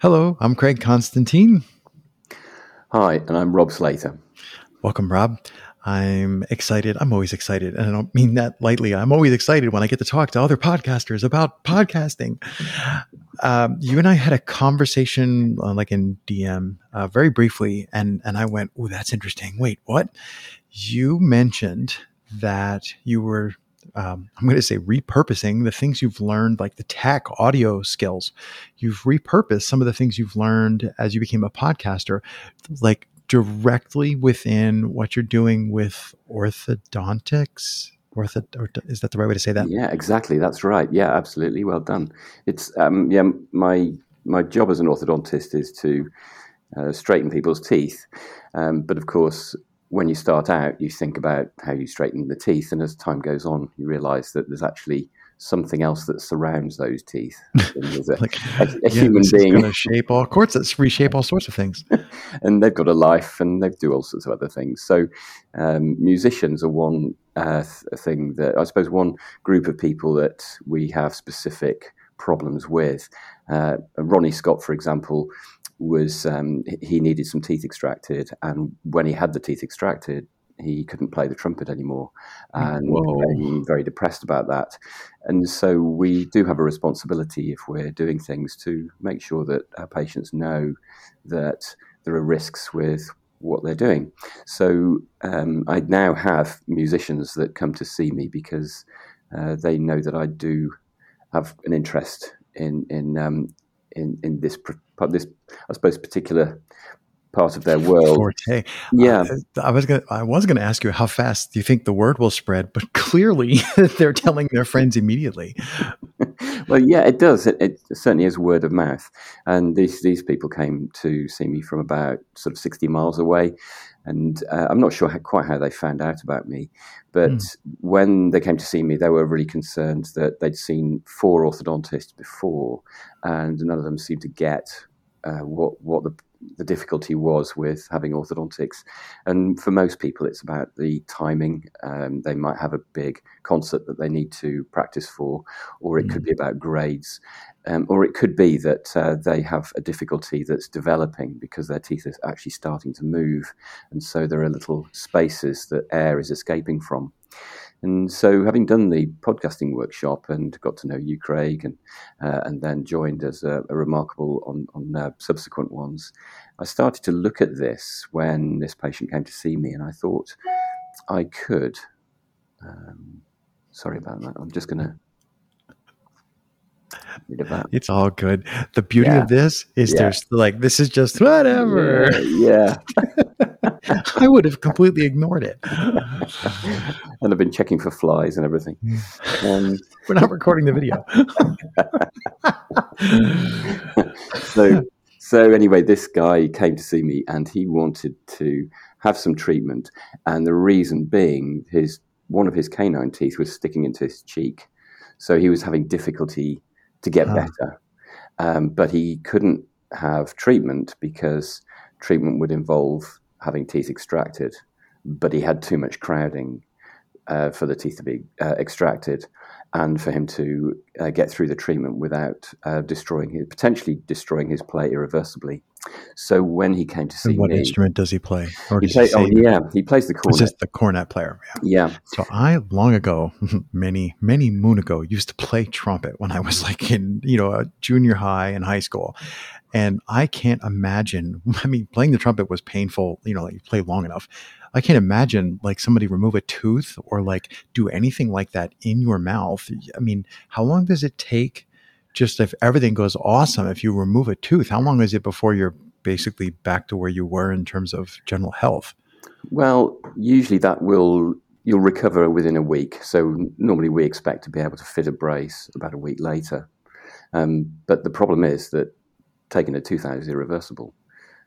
Hello, I'm Craig Constantine. Hi, and I'm Rob Slater. Welcome, Rob. I'm excited. I'm always excited. And I don't mean that lightly. I'm always excited when I get to talk to other podcasters about podcasting. Um, you and I had a conversation uh, like in DM uh, very briefly, and, and I went, Oh, that's interesting. Wait, what? You mentioned that you were, um, I'm going to say, repurposing the things you've learned, like the tech audio skills. You've repurposed some of the things you've learned as you became a podcaster, like directly within what you're doing with orthodontics? Ortho is that the right way to say that? Yeah exactly. That's right. Yeah absolutely. Well done. It's um, yeah my my job as an orthodontist is to uh, straighten people's teeth. Um, but of course when you start out you think about how you straighten the teeth and as time goes on you realize that there's actually something else that surrounds those teeth. A, like, a, a yeah, human being going to shape all courts, reshape all sorts of things, and they've got a life and they do all sorts of other things. So, um, musicians are one uh, th- thing that I suppose one group of people that we have specific problems with. Uh, Ronnie Scott, for example, was um, he needed some teeth extracted, and when he had the teeth extracted, he couldn't play the trumpet anymore and became very depressed about that. And so we do have a responsibility if we're doing things to make sure that our patients know that there are risks with what they're doing. So um, I now have musicians that come to see me because uh, they know that I do have an interest in in um, in, in this this I suppose particular part of their world. Forte. Yeah, uh, I was gonna, I was going to ask you how fast do you think the word will spread, but clearly they're telling their friends immediately. well, yeah, it does. It, it, certainly is word of mouth, and these these people came to see me from about sort of sixty miles away, and uh, I'm not sure how, quite how they found out about me, but mm. when they came to see me, they were really concerned that they'd seen four orthodontists before, and none of them seemed to get uh, what what the the difficulty was with having orthodontics. And for most people, it's about the timing. Um, they might have a big concert that they need to practice for, or it mm. could be about grades. Um, or it could be that uh, they have a difficulty that's developing because their teeth are actually starting to move. And so there are little spaces that air is escaping from. And so, having done the podcasting workshop and got to know you, Craig, and uh, and then joined as a, a remarkable on on uh, subsequent ones, I started to look at this when this patient came to see me, and I thought I could. Um, sorry about that. I'm just going to it's all good. The beauty yeah. of this is yeah. there's like this is just whatever. Yeah. yeah. I would have completely ignored it. and I've been checking for flies and everything. Um, We're not recording the video. so so anyway, this guy came to see me and he wanted to have some treatment. And the reason being his one of his canine teeth was sticking into his cheek. So he was having difficulty to get oh. better. Um, but he couldn't have treatment because treatment would involve having teeth extracted. But he had too much crowding uh, for the teeth to be uh, extracted and for him to uh, get through the treatment without uh, destroying his, potentially destroying his play irreversibly. So when he came to see and what me, instrument does he play? Or he play, oh yeah, he plays the cornet. Just the cornet player. Yeah. yeah. So I long ago, many many moon ago, used to play trumpet when I was like in you know junior high and high school, and I can't imagine. I mean, playing the trumpet was painful. You know, like you play long enough. I can't imagine like somebody remove a tooth or like do anything like that in your mouth. I mean, how long does it take? Just if everything goes awesome, if you remove a tooth, how long is it before you're basically back to where you were in terms of general health? Well, usually that will you'll recover within a week. So normally we expect to be able to fit a brace about a week later. Um, but the problem is that taking a tooth out is irreversible.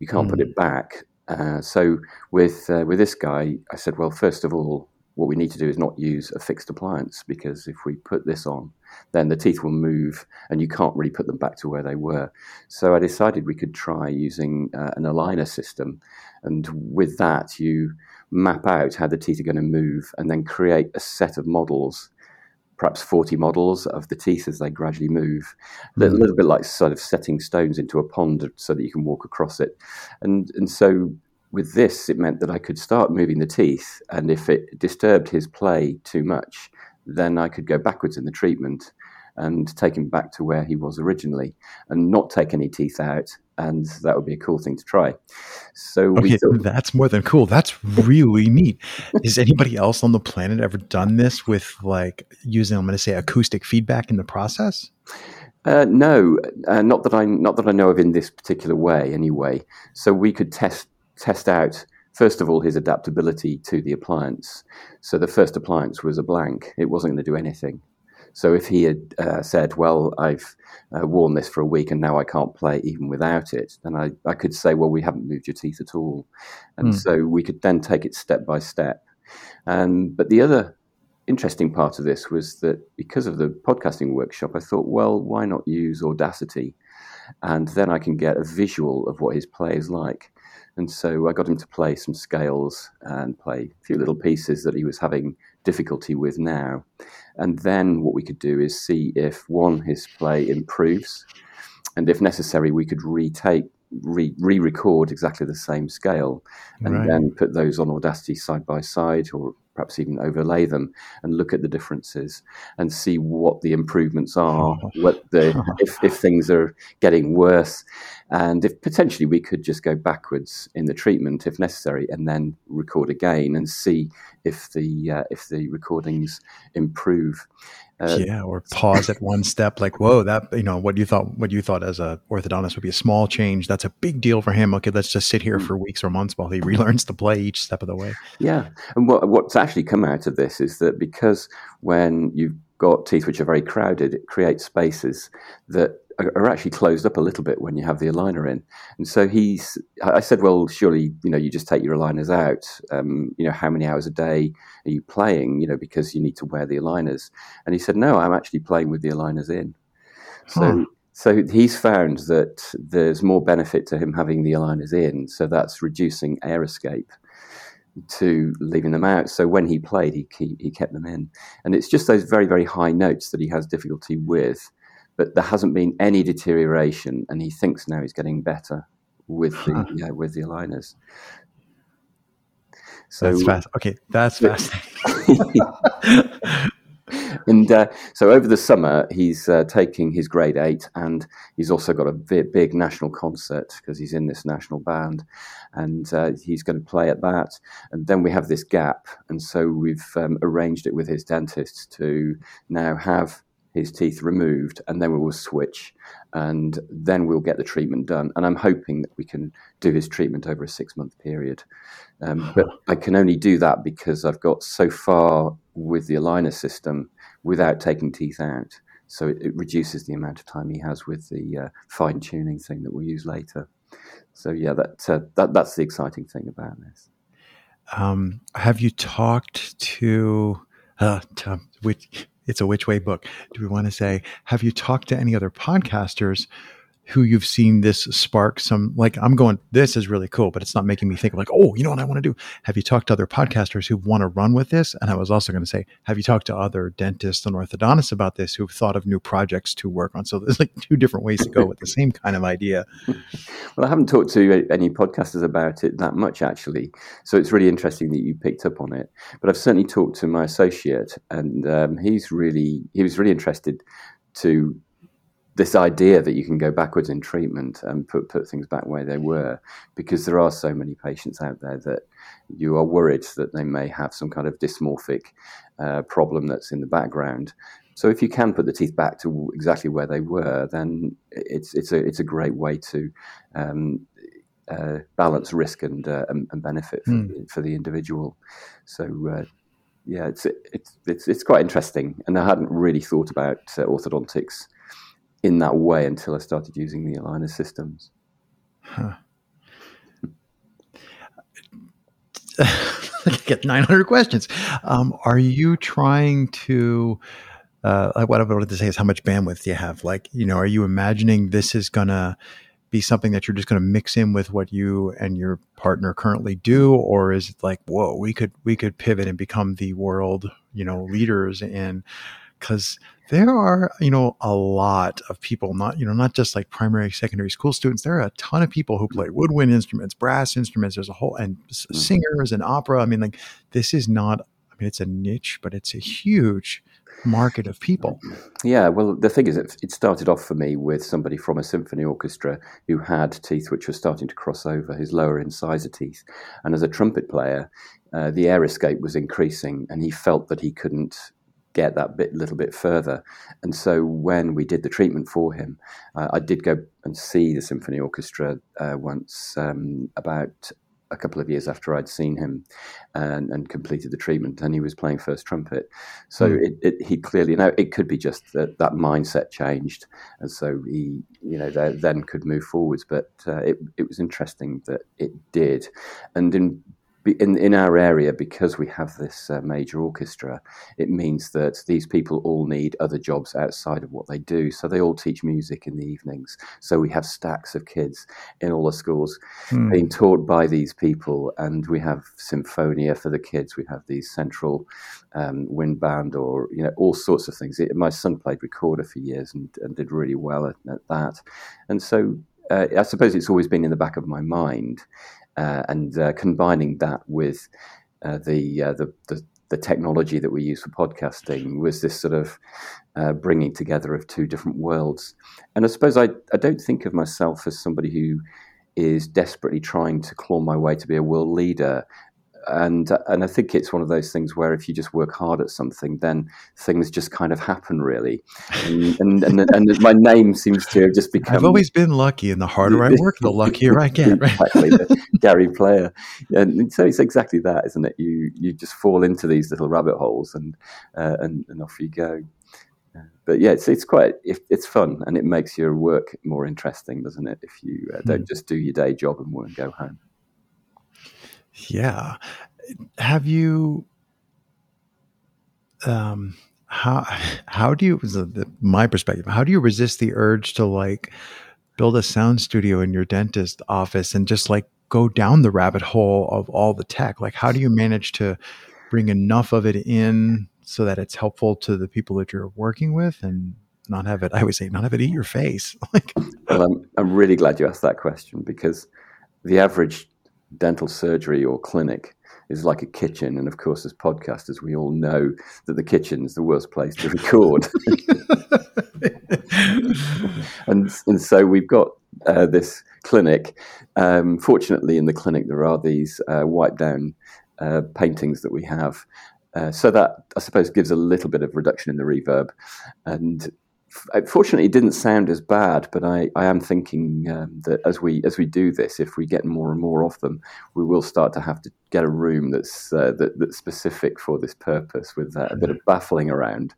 You can't mm. put it back uh, so with uh, with this guy, I said, well, first of all, what we need to do is not use a fixed appliance because if we put this on, then the teeth will move and you can't really put them back to where they were. So I decided we could try using uh, an aligner system, and with that, you map out how the teeth are going to move and then create a set of models perhaps 40 models of the teeth as they gradually move. Mm. A little bit like sort of setting stones into a pond so that you can walk across it. And, and so with this, it meant that I could start moving the teeth. And if it disturbed his play too much, then I could go backwards in the treatment and take him back to where he was originally and not take any teeth out. And that would be a cool thing to try. So okay, thought, that's more than cool. That's really neat. Has anybody else on the planet ever done this with like using, I'm going to say acoustic feedback in the process? Uh, no, uh, not that I not that I know of in this particular way. Anyway, so we could test test out first of all his adaptability to the appliance. So the first appliance was a blank; it wasn't going to do anything. So if he had uh, said, "Well, I've uh, worn this for a week and now I can't play even without it," then I, I could say, "Well, we haven't moved your teeth at all," and mm. so we could then take it step by step. Um, but the other interesting part of this was that because of the podcasting workshop, I thought, well, why not use Audacity? And then I can get a visual of what his play is like. And so I got him to play some scales and play a few little pieces that he was having difficulty with now. And then what we could do is see if one, his play improves, and if necessary, we could retake, re record exactly the same scale and right. then put those on Audacity side by side or perhaps even overlay them and look at the differences and see what the improvements are, what the if, if things are getting worse, and if potentially we could just go backwards in the treatment if necessary, and then record again and see if the uh, if the recordings improve. Uh, yeah, or pause at one step, like, whoa, that you know what you thought what you thought as a orthodontist would be a small change. That's a big deal for him. Okay, let's just sit here mm. for weeks or months while he relearns to play each step of the way. Yeah, and what what's actually come out of this is that because when you've got teeth which are very crowded, it creates spaces that are actually closed up a little bit when you have the aligner in. And so he's, I said, well, surely, you know, you just take your aligners out. Um, you know, how many hours a day are you playing, you know, because you need to wear the aligners? And he said, no, I'm actually playing with the aligners in. So, huh. so he's found that there's more benefit to him having the aligners in. So that's reducing air escape to leaving them out. So when he played, he, he, he kept them in. And it's just those very, very high notes that he has difficulty with but there hasn't been any deterioration, and he thinks now he's getting better with the huh. yeah, with the aligners. So that's fast. Okay, that's fascinating. and uh, so over the summer, he's uh, taking his grade eight, and he's also got a big, big national concert because he's in this national band, and uh, he's going to play at that. And then we have this gap, and so we've um, arranged it with his dentist to now have his teeth removed, and then we will switch, and then we'll get the treatment done. And I'm hoping that we can do his treatment over a six month period. Um, but I can only do that because I've got so far with the aligner system without taking teeth out. So it, it reduces the amount of time he has with the uh, fine tuning thing that we'll use later. So yeah, that, uh, that that's the exciting thing about this. Um, have you talked to, uh, it's a which way book. Do we want to say, have you talked to any other podcasters who you've seen this spark some like I'm going, this is really cool, but it's not making me think like, oh, you know what I want to do? Have you talked to other podcasters who want to run with this? And I was also going to say, have you talked to other dentists and orthodontists about this who've thought of new projects to work on? So there's like two different ways to go with the same kind of idea. Well, I haven't talked to any podcasters about it that much actually. So it's really interesting that you picked up on it. But I've certainly talked to my associate and um, he's really, he was really interested to this idea that you can go backwards in treatment and put put things back where they were, because there are so many patients out there that you are worried that they may have some kind of dysmorphic uh, problem that's in the background. So if you can put the teeth back to exactly where they were, then it's it's a it's a great way to um, uh, balance risk and, uh, and, and benefit for, mm. for, the individual. So uh, yeah, it's it's it's it's quite interesting, and I hadn't really thought about uh, orthodontics in that way until I started using the aligner systems. Huh. I get 900 questions. Um, are you trying to, uh, what I wanted to say is how much bandwidth do you have? Like, you know, are you imagining this is going to be something that you're just going to mix in with what you and your partner currently do? Or is it like, whoa, we could, we could pivot and become the world, you know, leaders in because there are you know a lot of people not you know not just like primary secondary school students. There are a ton of people who play woodwind instruments brass instruments. There's a whole and Mm. singers and opera. I mean like this is not i mean it's a niche but it's a huge market of people. Yeah, well, the thing is, it, it started off for me with somebody from a symphony orchestra who had teeth which were starting to cross over his lower incisor teeth. And as a trumpet player, uh, the air escape was increasing, and he felt that he couldn't get that bit little bit further. And so when we did the treatment for him, uh, I did go and see the symphony orchestra uh, once um, about a couple of years after I'd seen him and, and completed the treatment, and he was playing first trumpet. So Mm. it, it, he clearly now it could be just that that mindset changed, and so he you know then could move forwards. But uh, it it was interesting that it did, and in in in our area because we have this uh, major orchestra, it means that these people all need other jobs outside of what they do. So they all teach music in the evenings. So we have stacks of kids in all the schools Hmm. being taught by these people, and we have symphonia for the kids. We have these central um, wind band, or you know, all sorts of things. It, my son played recorder for years and, and did really well at, at that, and so uh, I suppose it's always been in the back of my mind, and uh, combining that with uh, the, uh, the the the technology that we use for podcasting was this sort of uh, bringing together of two different worlds. And I suppose I, I don't think of myself as somebody who is desperately trying to claw my way to be a world leader. And and I think it's one of those things where if you just work hard at something, then things just kind of happen, really. And and, and, and my name seems to have just become. i've always been lucky and the harder i work the luckier i get right? exactly Gary Player, and so it's exactly that, isn't it? You you just fall into these little rabbit holes, and uh, and, and off you go. Uh, But yeah, it's it's quite it's fun, and it makes your work more interesting, doesn't it? If you uh, don't just do your day job and and go home. Yeah. Have you um how how do you my perspective how do you resist the urge to like build a sound studio in your dentist office and just like go down the rabbit hole of all the tech like how do you manage to bring enough of it in so that it's helpful to the people that you're working with and not have it i would say not have it eat your face like Well, I'm I'm really glad you asked that question because the average dental surgery or clinic is like a kitchen, and of course, as podcasters, we all know that the kitchen is the worst place to record. and and so we've got uh, this clinic. Um, fortunately, in the clinic there are these uh, wipe down uh, paintings that we have, uh, so that I suppose gives a little bit of reduction in the reverb. And fortunately, it didn't sound as bad. But I, I am thinking um, that as we as we do this, if we get more and more of them, we will start to have to get a room that's uh, that, that's specific for this purpose with uh, a bit of baffling around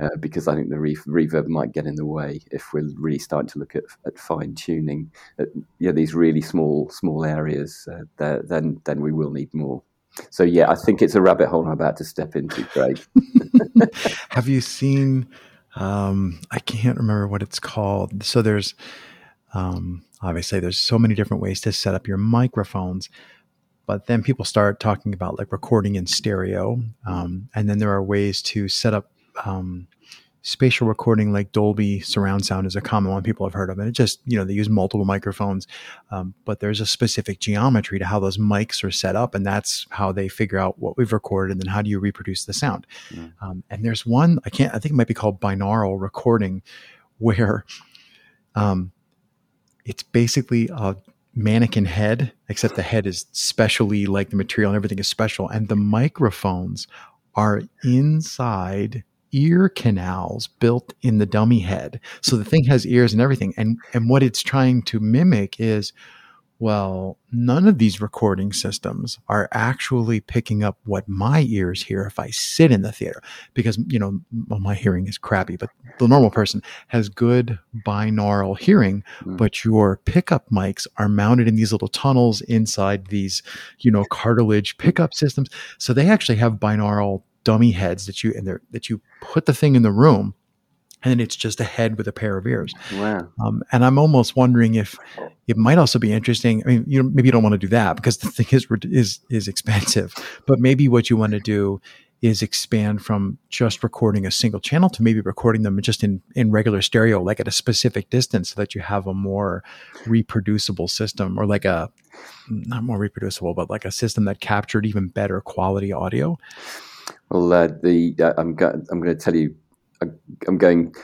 uh, because I think the re- reverb might get in the way if we're really starting to look at, at fine tuning. At, yeah, these really small small areas. Uh, there, then then we will need more. So yeah, I think it's a rabbit hole I'm about to step into, Craig. have you seen um i can't remember what it's called. So there's um obviously there's so many different ways to set up your microphones but then people start talking about like recording in stereo. Um, and then there are ways to set up um, spatial recording like dolby surround sound is a common one people have heard of and it just you know they use multiple microphones um, but there's a specific geometry to how those mics are set up and that's how they figure out what we've recorded and then how do you reproduce the sound Mm. um, and there's one i can't i think it might be called binaural recording where um, it's basically a mannequin head except the head is specially like the material and everything is special and the microphones are inside ear canals built in the dummy head. So the thing has ears and everything. And and what it's trying to mimic is well none of these recording systems are actually picking up what my ears hear if i sit in the theater. Because you know well, my hearing is crappy but the normal person has good binaural hearing Mm. but your pickup mics are mounted in these little tunnels inside these you know cartilage pickup systems. So they actually have binaural dummy heads that you and that you put the thing in the room and then it's just a head with a pair of ears Wow. um, and I'm almost wondering if it might also be interesting. I mean, you know, maybe you don't want to do that because the thing is is is expensive. But maybe what you want to do is expand from just recording a single channel to maybe recording them just in, in regular stereo, like at a specific distance, so that you have a more reproducible system or like a not more reproducible, but like a system that captured even better quality audio? Well, uh, the uh, I'm go- I'm going to tell you, I, I'm going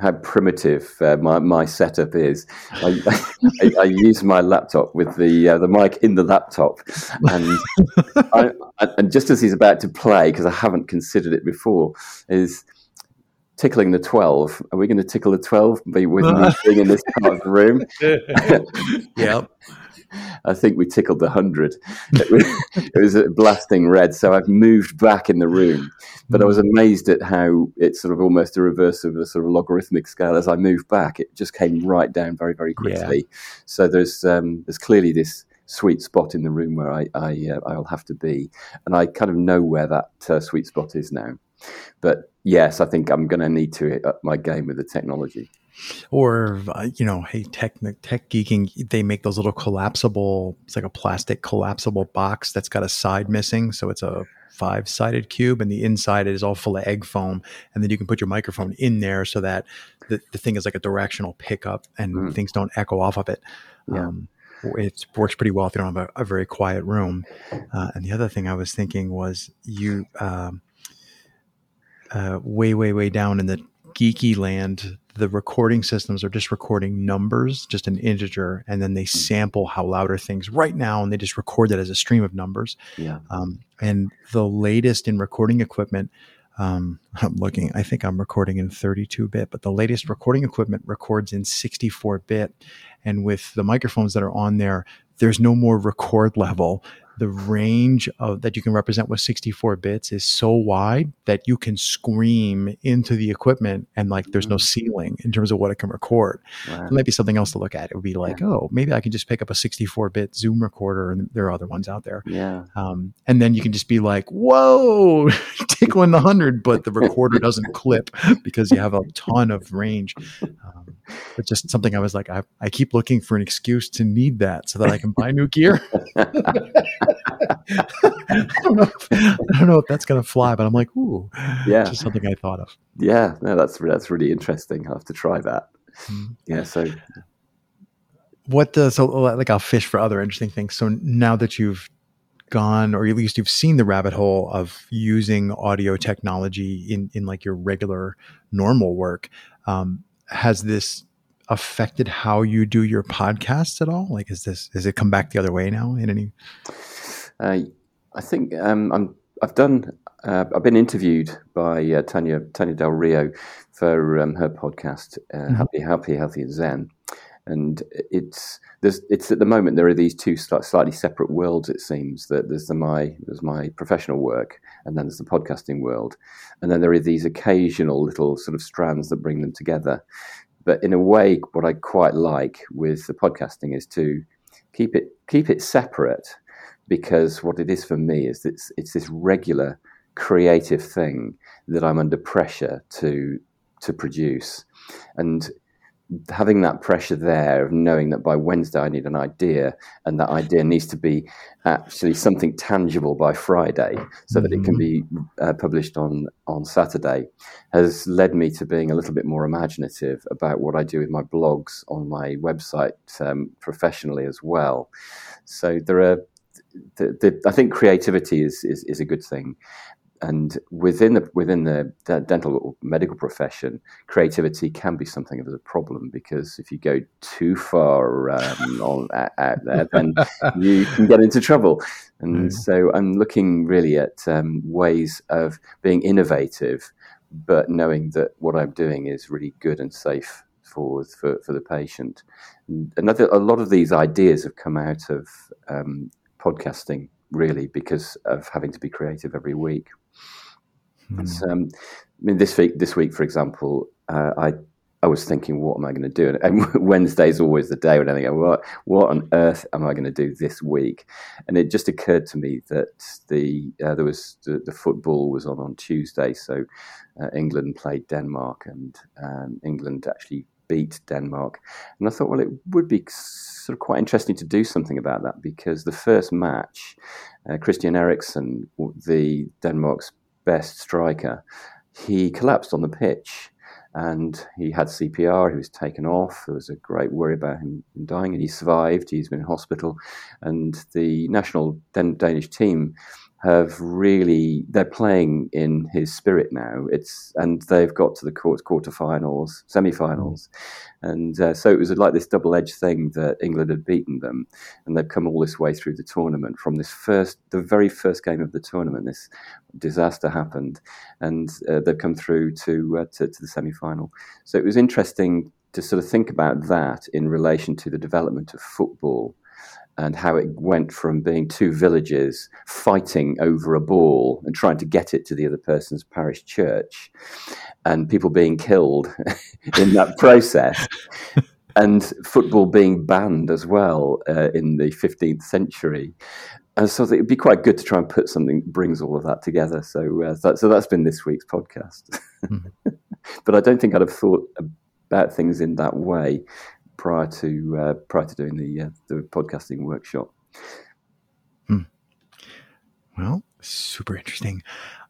how primitive uh, my, my setup is. I, I, I, use my laptop with the uh, the mic in the laptop, and I, and just as he's about to play, because I haven't considered it before, is tickling the twelve. Are we going to tickle the twelve? Be with me being in this part of the room. yep. I think we tickled the hundred. It was, it was a blasting red, so I've moved back in the room. But I was amazed at how it's sort of almost a reverse of a sort of logarithmic scale. As I moved back, it just came right down very, very quickly. Yeah. So there's um, there's clearly this sweet spot in the room where I, I uh, I'll have to be, and I kind of know where that uh, sweet spot is now. But yes, I think I'm going to need to up my game with the technology or uh, you know hey tech tech geeking they make those little collapsible it's like a plastic collapsible box that's got a side missing so it's a five sided cube and the inside is all full of egg foam and then you can put your microphone in there so that the, the thing is like a directional pickup and mm. things don't echo off of it yeah. um, it works pretty well if you don't have a, a very quiet room uh, and the other thing i was thinking was you um, uh, way way way down in the geeky land, the recording systems are just recording numbers, just an integer, and then they hmm. sample how loud are things right now, and they just record that as a stream of numbers. Yeah. Um, and the latest in recording equipment, um, I'm looking. I think I'm recording in 32 bit, but the latest recording equipment records in 64 bit. And with the microphones that are on there, there's no more record level the range of that you can represent with 64 bits is so wide that you can scream into the equipment and like there's no mm. ceiling in terms of what it can record. Wow. It might be something else to look at. It would be like, yeah. oh, maybe I can just pick up a 64 bit Zoom recorder, and there are other ones out there. Yeah. Um, and then you can just be like, whoa, tickling the hundred, but the recorder doesn't clip because you have a ton of range. Um, but just something I was like, I, I keep looking for an excuse to need that so that I can buy new gear. I don't know. If, I don't know if that's going to fly, but I'm like, ooh, yeah, just something I thought of. Yeah, no, that's that's really interesting. I'll have to try that. Mm-hmm. Yeah. So, what the so like I'll fish for other interesting things. So now that you've gone, or at least you've seen the rabbit hole of using audio technology in in like your regular normal work, um, has this affected how you do your podcasts at all? Like, is this has it come back the other way now in any? Uh, I think um, I'm. I've done. Uh, I've been interviewed by uh, Tanya Tanya Del Rio for um, her podcast, uh, mm-hmm. Happy, Happy, Healthy, and Zen. And it's it's at the moment there are these two slightly separate worlds. It seems that there's the my there's my professional work, and then there's the podcasting world, and then there are these occasional little sort of strands that bring them together. But in a way, what I quite like with the podcasting is to keep it keep it separate because what it is for me is it's it's this regular creative thing that I'm under pressure to to produce, and having that pressure there of knowing that by Wednesday I need an idea and that idea needs to be actually something tangible by Friday so that it can be uh, published on on Saturday has led me to being a little bit more imaginative about what I do with my blogs on my website um, professionally as well. So there are the, the, I think creativity is, is, is a good thing, and within the within the dental or medical profession, creativity can be something of a problem because if you go too far um, on, out there, then you can get into trouble. And mm. so I'm looking really at um, ways of being innovative, but knowing that what I'm doing is really good and safe for for, for the patient. Another, a lot of these ideas have come out of um, podcasting really because of having to be creative every week. Mm. Um, I mean, this week, this week, for example, uh, I I was thinking, what am I going to do? And Wednesday is always the day when I think, what what on earth am I going to do this week? And it just occurred to me that the uh, there was the, the, football was on on Tuesday, so uh, England played Denmark, and um, England actually beat Denmark. And I thought, well, it would be sort of quite interesting to do something about that because the first match, uh, Christian Eriksen, the Denmark's best striker, he collapsed on the pitch and he had CPR. He was taken off. There was a great worry about him dying, and he survived. He's been in hospital, and the national Danish team have really they're playing in his spirit now. It's and they've got to the quarter quarterfinals, semi-finals, and uh, so it was like this double-edged thing that England had beaten them, and they've come all this way through the tournament from this first, the very first game of the tournament. This disaster happened, and uh, they've come through to, uh, to to the semi-final. So it was interesting to sort of think about that in relation to the development of football and how it went from being two villages fighting over a ball and trying to get it to the other person's parish church, and people being killed in that process, and football being banned as well uh, in the 15th century. And so it'd be quite good to try and put something that brings all of that together. So, uh, that, so that's been this week's podcast. Mm-hmm. but I don't think I'd have thought about things in that way prior to uh, prior to doing the uh, the podcasting workshop. Hmm. Well, super interesting.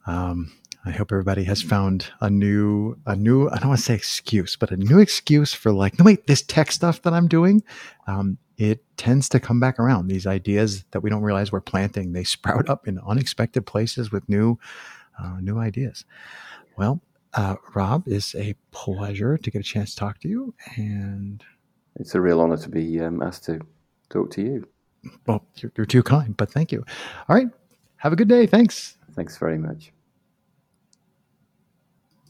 Um, I hope everybody has found a new a new I don't want to say excuse, but a new excuse for like no wait this tech stuff that I'm doing. Um, it tends to come back around. These ideas that we don't realize we're planting, they sprout up in unexpected places with new uh, new ideas. Well, uh, Rob, it's a pleasure to get a chance to talk to you and it's a real honor to be um, asked to talk to you. Well, you're, you're too kind, but thank you. All right. Have a good day. Thanks. Thanks very much.